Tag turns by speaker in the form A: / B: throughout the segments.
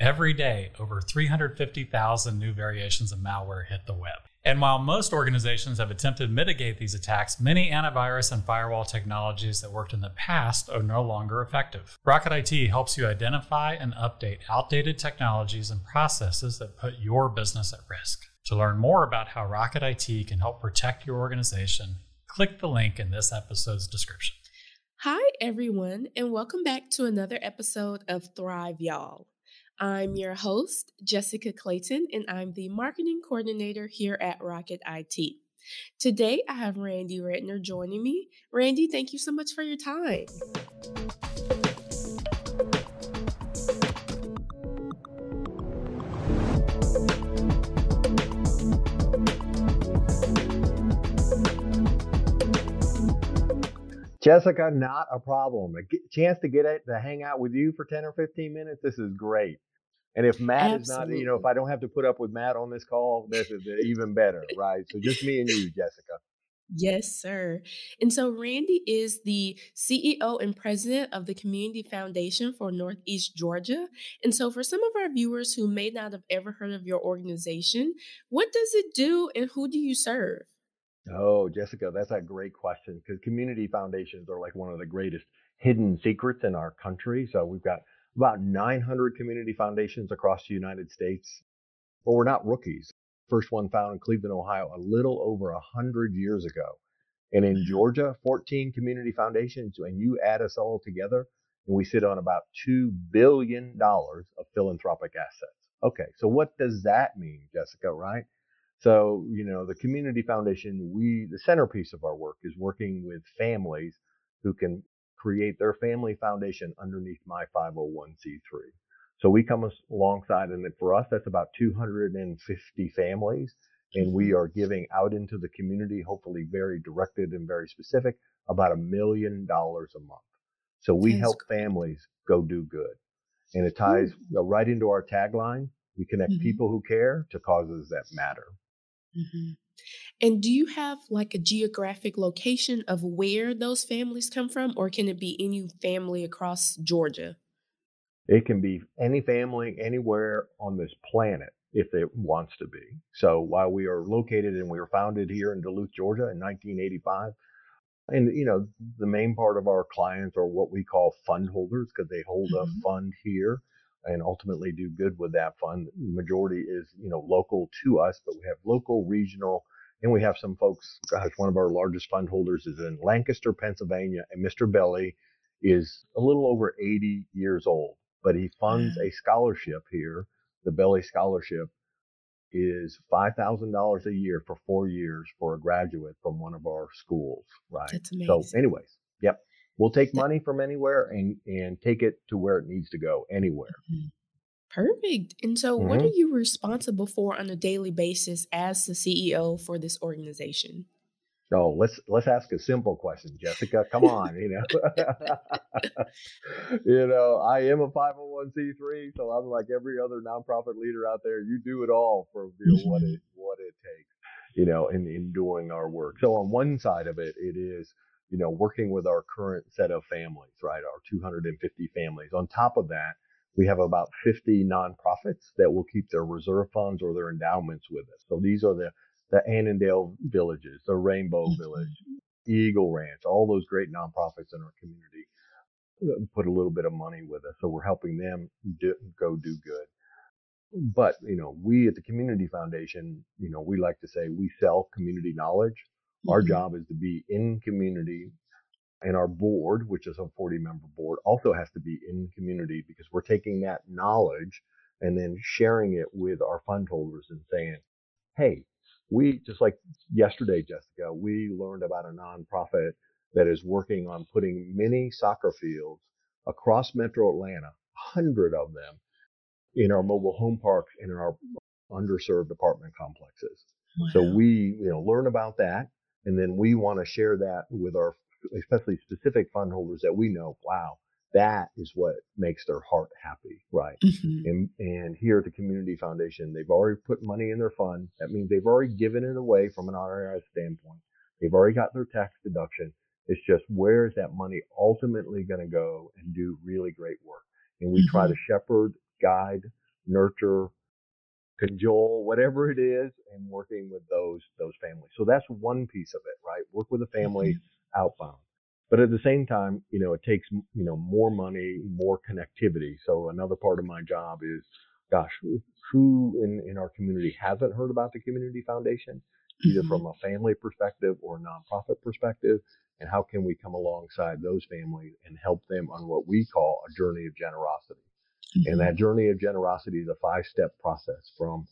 A: Every day, over 350,000 new variations of malware hit the web. And while most organizations have attempted to mitigate these attacks, many antivirus and firewall technologies that worked in the past are no longer effective. Rocket IT helps you identify and update outdated technologies and processes that put your business at risk. To learn more about how Rocket IT can help protect your organization, click the link in this episode's description.
B: Hi, everyone, and welcome back to another episode of Thrive Y'all. I'm your host, Jessica Clayton, and I'm the marketing coordinator here at Rocket IT. Today, I have Randy Redner joining me. Randy, thank you so much for your time.
C: Jessica, not a problem. A chance to get it to hang out with you for 10 or 15 minutes. This is great. And if Matt Absolutely. is not, you know, if I don't have to put up with Matt on this call, this is even better, right? So just me and you, Jessica.
B: Yes, sir. And so Randy is the CEO and president of the Community Foundation for Northeast Georgia. And so for some of our viewers who may not have ever heard of your organization, what does it do and who do you serve?
C: Oh, Jessica, that's a great question because community foundations are like one of the greatest hidden secrets in our country. So we've got about 900 community foundations across the United States. But we're not rookies. First one found in Cleveland, Ohio, a little over 100 years ago. And in mm-hmm. Georgia, 14 community foundations, and you add us all together, and we sit on about $2 billion of philanthropic assets. Okay, so what does that mean, Jessica, right? So, you know, the Community Foundation, we, the centerpiece of our work is working with families who can create their family foundation underneath my 501c3. So we come alongside, and for us, that's about 250 families. And we mm-hmm. are giving out into the community, hopefully very directed and very specific, about a million dollars a month. So we that's help great. families go do good. And it ties mm-hmm. right into our tagline. We connect mm-hmm. people who care to causes that matter.
B: Mm-hmm. And do you have like a geographic location of where those families come from, or can it be any family across Georgia?
C: It can be any family anywhere on this planet if it wants to be. So while we are located and we were founded here in Duluth, Georgia in 1985, and you know the main part of our clients are what we call fund holders because they hold mm-hmm. a fund here and ultimately do good with that fund. The majority is you know local to us, but we have local, regional, and we have some folks, gosh, one of our largest fund holders is in Lancaster, Pennsylvania, and Mr. Belly is a little over 80 years old, but he funds a scholarship here. The Belly Scholarship is $5,000 a year for four years for a graduate from one of our schools, right?
B: That's amazing.
C: So, anyways, yep. We'll take money from anywhere and, and take it to where it needs to go anywhere. Mm-hmm.
B: Perfect. And so, mm-hmm. what are you responsible for on a daily basis as the CEO for this organization?
C: Oh, let's let's ask a simple question, Jessica. Come on, you know. you know, I am a 501c3, so I'm like every other nonprofit leader out there. You do it all for you know, what it what it takes, you know, in in doing our work. So on one side of it, it is you know working with our current set of families, right? Our 250 families. On top of that, we have about 50 nonprofits that will keep their reserve funds or their endowments with us. So these are the, the Annandale villages, the Rainbow mm-hmm. Village, Eagle Ranch, all those great nonprofits in our community uh, put a little bit of money with us. So we're helping them do, go do good. But, you know, we at the Community Foundation, you know, we like to say we sell community knowledge. Mm-hmm. Our job is to be in community and our board, which is a 40 member board, also has to be in community because we're taking that knowledge and then sharing it with our fund holders and saying, hey, we just like yesterday, Jessica, we learned about a nonprofit that is working on putting mini soccer fields across metro Atlanta, hundred of them in our mobile home parks and in our underserved apartment complexes. Wow. So we, you know, learn about that and then we want to share that with our especially specific fund holders that we know, wow, that is what makes their heart happy, right? Mm-hmm. And, and here at the Community Foundation, they've already put money in their fund. That means they've already given it away from an IRS standpoint. They've already got their tax deduction. It's just where is that money ultimately going to go and do really great work? And we mm-hmm. try to shepherd, guide nurture, cajole, whatever it is, and working with those those families. So that's one piece of it, right? Work with the family mm-hmm. outbound. But at the same time, you know, it takes you know more money, more connectivity. So another part of my job is, gosh, who in in our community hasn't heard about the community foundation, either mm-hmm. from a family perspective or a nonprofit perspective, and how can we come alongside those families and help them on what we call a journey of generosity. Mm-hmm. And that journey of generosity is a five step process from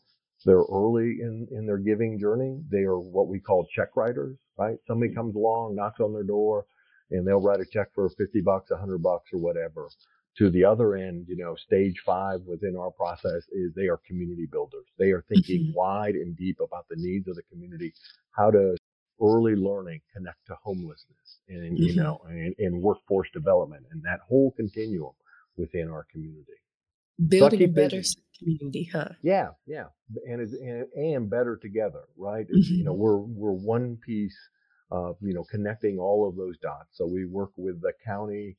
C: they're early in, in their giving journey. They are what we call check writers, right? Somebody mm-hmm. comes along, knocks on their door, and they'll write a check for 50 bucks, 100 bucks, or whatever. To the other end, you know, stage five within our process is they are community builders. They are thinking mm-hmm. wide and deep about the needs of the community, how to early learning connect to homelessness and, mm-hmm. you know, and, and workforce development and that whole continuum within our community
B: building a better busy. community, huh?
C: Yeah, yeah, and it's and, and better together, right? Mm-hmm. You know, mm-hmm. we're we're one piece of you know connecting all of those dots. So we work with the county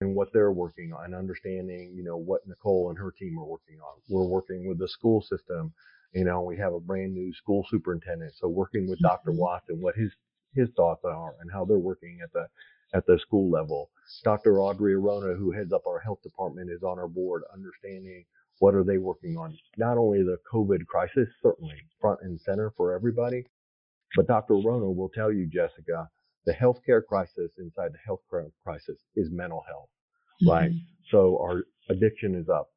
C: and what they're working on, and understanding you know what Nicole and her team are working on. We're working with the school system. You know, we have a brand new school superintendent, so working with mm-hmm. Dr. Watts and what his his thoughts are and how they're working at the at the school level. Dr. Audrey Arona, who heads up our health department, is on our board, understanding what are they working on. Not only the COVID crisis, certainly front and center for everybody, but Dr. Arona will tell you, Jessica, the healthcare crisis inside the healthcare crisis is mental health, mm-hmm. right? So our addiction is up.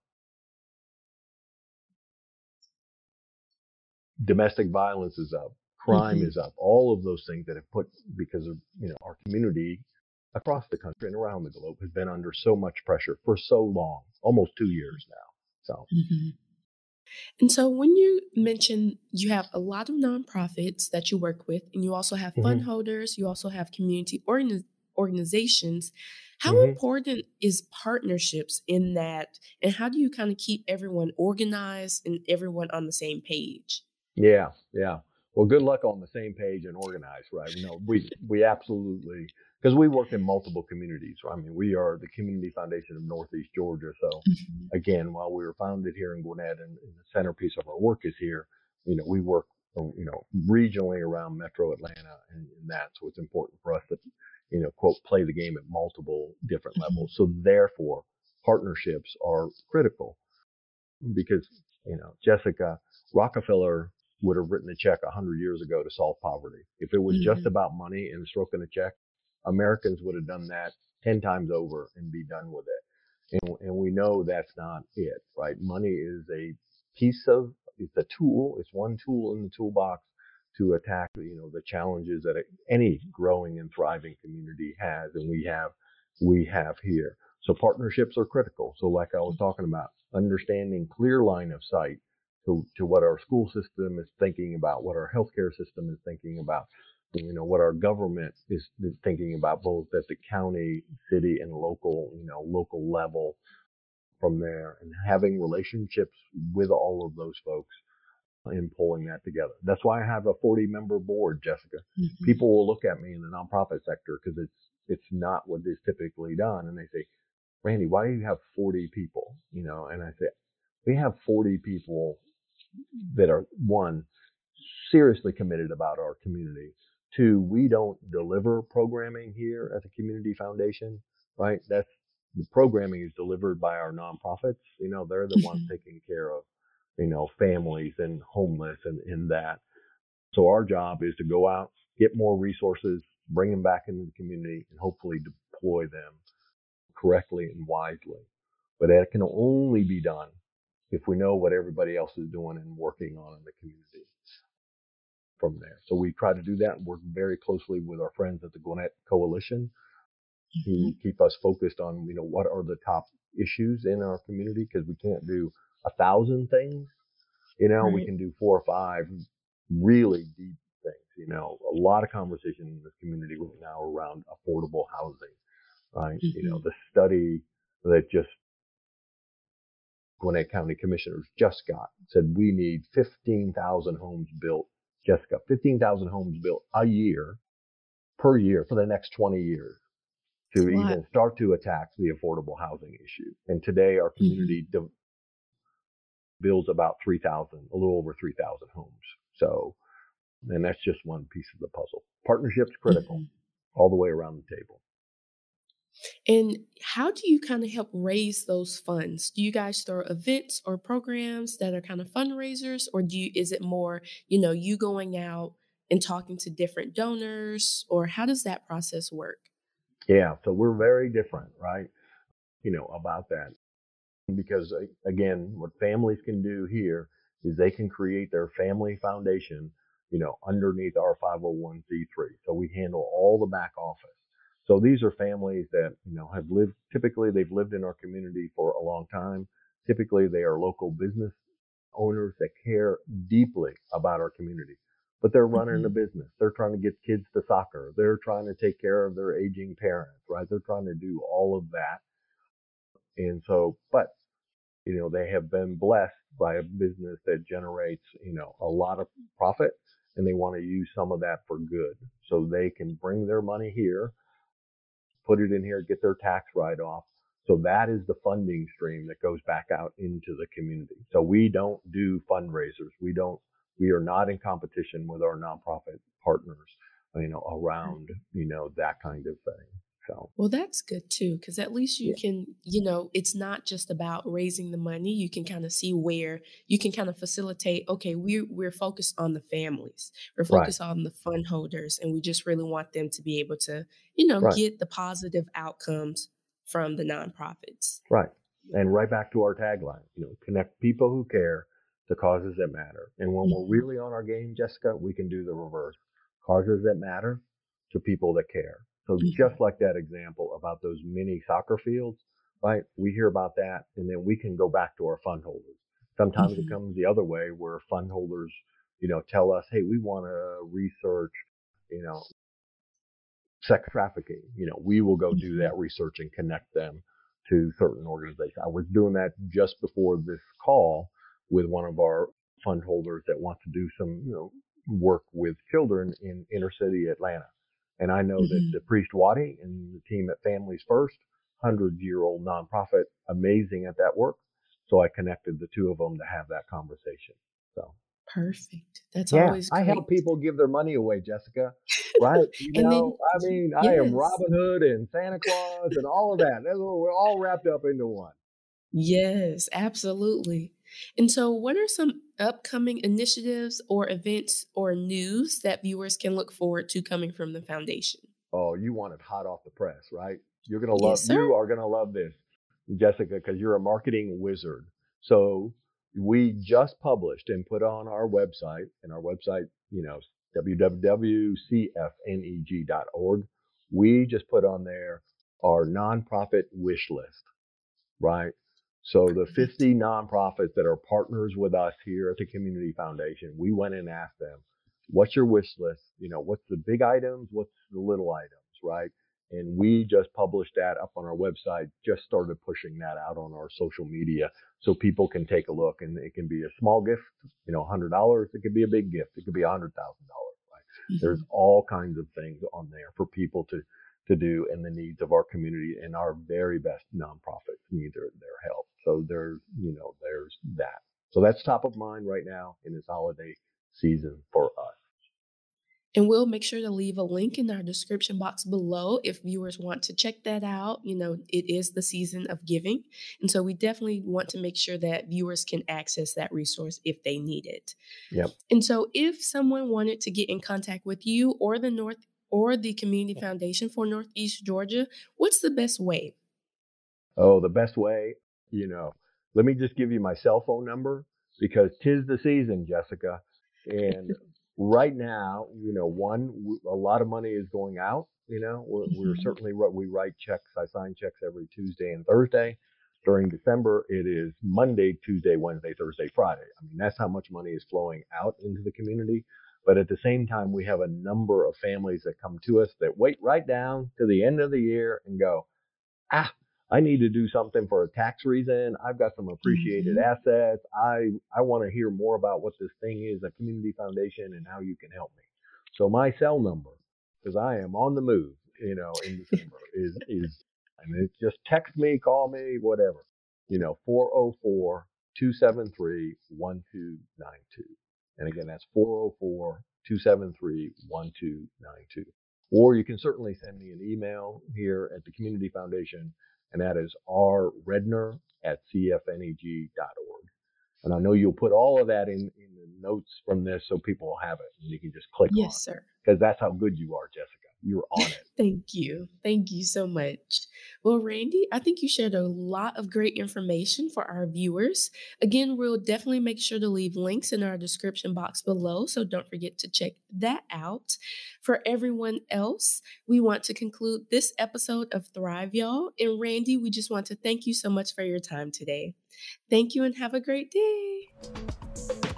C: Domestic violence is up. Crime mm-hmm. is up. All of those things that have put because of you know our community across the country and around the globe has been under so much pressure for so long, almost two years now. So.
B: Mm-hmm. And so, when you mention you have a lot of nonprofits that you work with, and you also have mm-hmm. fund holders, you also have community organi- organizations, how mm-hmm. important is partnerships in that? And how do you kind of keep everyone organized and everyone on the same page?
C: Yeah, yeah. Well, good luck on the same page and organized, right? You know, we we absolutely because we work in multiple communities. I mean, we are the Community Foundation of Northeast Georgia. So, mm-hmm. again, while we were founded here in Gwinnett and, and, the centerpiece of our work is here, you know, we work, um, you know, regionally around Metro Atlanta and, and that. So it's important for us to, you know, quote, play the game at multiple different mm-hmm. levels. So therefore, partnerships are critical because, you know, Jessica Rockefeller would have written a check a hundred years ago to solve poverty. If it was mm-hmm. just about money and stroking a check, Americans would have done that 10 times over and be done with it. And, and we know that's not it, right? Money is a piece of, it's a tool, it's one tool in the toolbox to attack, you know, the challenges that any growing and thriving community has. And we have, we have here. So partnerships are critical. So like I was talking about, understanding clear line of sight to, to what our school system is thinking about, what our healthcare system is thinking about, you know, what our government is, is thinking about both at the county, city, and local, you know, local level from there and having relationships with all of those folks and pulling that together. That's why I have a 40 member board, Jessica. Mm-hmm. People will look at me in the nonprofit sector because it's, it's not what is typically done. And they say, Randy, why do you have 40 people? You know, and I say, we have 40 people that are one, seriously committed about our community Two, we don't deliver programming here at the community foundation, right? That's the programming is delivered by our nonprofits. You know, they're the ones mm-hmm. taking care of, you know, families and homeless and in that. So our job is to go out, get more resources, bring them back into the community and hopefully deploy them correctly and wisely. But that can only be done if we know what everybody else is doing and working on in the community from there. So we try to do that and work very closely with our friends at the Gwinnett Coalition mm-hmm. who keep us focused on, you know, what are the top issues in our community because we can't do a thousand things. You know, right. we can do four or five really deep things. You know, a lot of conversation in this community right now around affordable housing, right? Mm-hmm. You know, mm-hmm. the study that just Gwinnett County commissioners just got said we need 15,000 homes built Jessica, 15,000 homes built a year per year for the next 20 years to even start to attack the affordable housing issue. And today our mm-hmm. community, mm-hmm. builds about 3,000, a little over 3,000 homes. So, and that's just one piece of the puzzle. Partnership's critical mm-hmm. all the way around the table.
B: And how do you kind of help raise those funds? Do you guys throw events or programs that are kind of fundraisers, or do you, is it more, you know, you going out and talking to different donors, or how does that process work?
C: Yeah, so we're very different, right? You know, about that. Because again, what families can do here is they can create their family foundation, you know, underneath our 501c3. So we handle all the back office. So these are families that, you know, have lived, typically they've lived in our community for a long time. Typically they are local business owners that care deeply about our community, but they're running mm-hmm. a business. They're trying to get kids to soccer. They're trying to take care of their aging parents, right? They're trying to do all of that. And so, but, you know, they have been blessed by a business that generates, you know, a lot of profit and they want to use some of that for good. So they can bring their money here put it in here, get their tax write off. So that is the funding stream that goes back out into the community. So we don't do fundraisers. We don't, we are not in competition with our nonprofit partners, you know, mm-hmm. around, you know, that kind of thing. So,
B: well, that's good too, because at least you yeah. can, you know, it's not just about raising the money. You can kind of see where you can kind of facilitate. Okay, we're we're focused on the families. We're focused right. on the fund holders, and we just really want them to be able to, you know, right. get the positive outcomes from the nonprofits.
C: Right, and right back to our tagline, you know, connect people who care to causes that matter. And when mm-hmm. we're really on our game, Jessica, we can do the reverse. Causes that matter to people that care. So mm-hmm. just like that example about those mini soccer fields, right? We hear about that and then we can go back to our fund holders. Sometimes mm-hmm. it comes the other way where fund holders, you know, tell us, Hey, we want to research, you know, sex trafficking. You know, we will go do mm-hmm. that research and connect them to certain organizations. I was doing that just before this call with one of our fund holders that wants to do some, you know, work with children in inner city Atlanta. And I know mm-hmm. that the priest Wadi and the team at Families First, hundred year old nonprofit, amazing at that work. So I connected the two of them to have that conversation. So
B: perfect. That's yeah, always great.
C: I help people give their money away, Jessica. Right? You know, then, I mean, yes. I am Robin Hood and Santa Claus and all of that. That's what We're all wrapped up into one.
B: Yes, absolutely. And so, what are some upcoming initiatives or events or news that viewers can look forward to coming from the foundation?
C: Oh, you want it hot off the press, right? You're gonna love. Yes, you are gonna love this, Jessica, because you're a marketing wizard. So we just published and put on our website, and our website, you know, www.cfneg.org. We just put on there our nonprofit wish list, right? So the 50 nonprofits that are partners with us here at the Community Foundation, we went and asked them, what's your wish list? You know, what's the big items? What's the little items, right? And we just published that up on our website, just started pushing that out on our social media so people can take a look and it can be a small gift, you know, $100. It could be a big gift. It could be $100,000, right? Mm-hmm. There's all kinds of things on there for people to, to do and the needs of our community and our very best nonprofits need their, their help. So there's, you know, there's that. So that's top of mind right now in this holiday season for us.
B: And we'll make sure to leave a link in our description box below if viewers want to check that out. You know, it is the season of giving. And so we definitely want to make sure that viewers can access that resource if they need it.
C: Yep.
B: And so if someone wanted to get in contact with you or the North or the Community Foundation for Northeast Georgia, what's the best way?
C: Oh, the best way you know, let me just give you my cell phone number because tis the season, Jessica. And right now, you know, one, a lot of money is going out. You know, we're, we're mm-hmm. certainly we write checks. I sign checks every Tuesday and Thursday. During December, it is Monday, Tuesday, Wednesday, Thursday, Friday. I mean, that's how much money is flowing out into the community. But at the same time, we have a number of families that come to us that wait right down to the end of the year and go, ah, I need to do something for a tax reason. I've got some appreciated mm-hmm. assets. I, I want to hear more about what this thing is, a community foundation, and how you can help me. So my cell number, because I am on the move, you know, in December, is is and it's just text me, call me, whatever. You know, 404 273 1292. And again, that's 404 273 1292. Or you can certainly send me an email here at the Community Foundation, and that is rredner at cfneg.org. And I know you'll put all of that in, in the notes from this so people will have it and you can just click
B: yes,
C: on it.
B: Yes, sir.
C: Because that's how good you are, Jessica. You're on it.
B: Thank you. Thank you so much. Well, Randy, I think you shared a lot of great information for our viewers. Again, we'll definitely make sure to leave links in our description box below, so don't forget to check that out. For everyone else, we want to conclude this episode of Thrive Y'all. And Randy, we just want to thank you so much for your time today. Thank you and have a great day.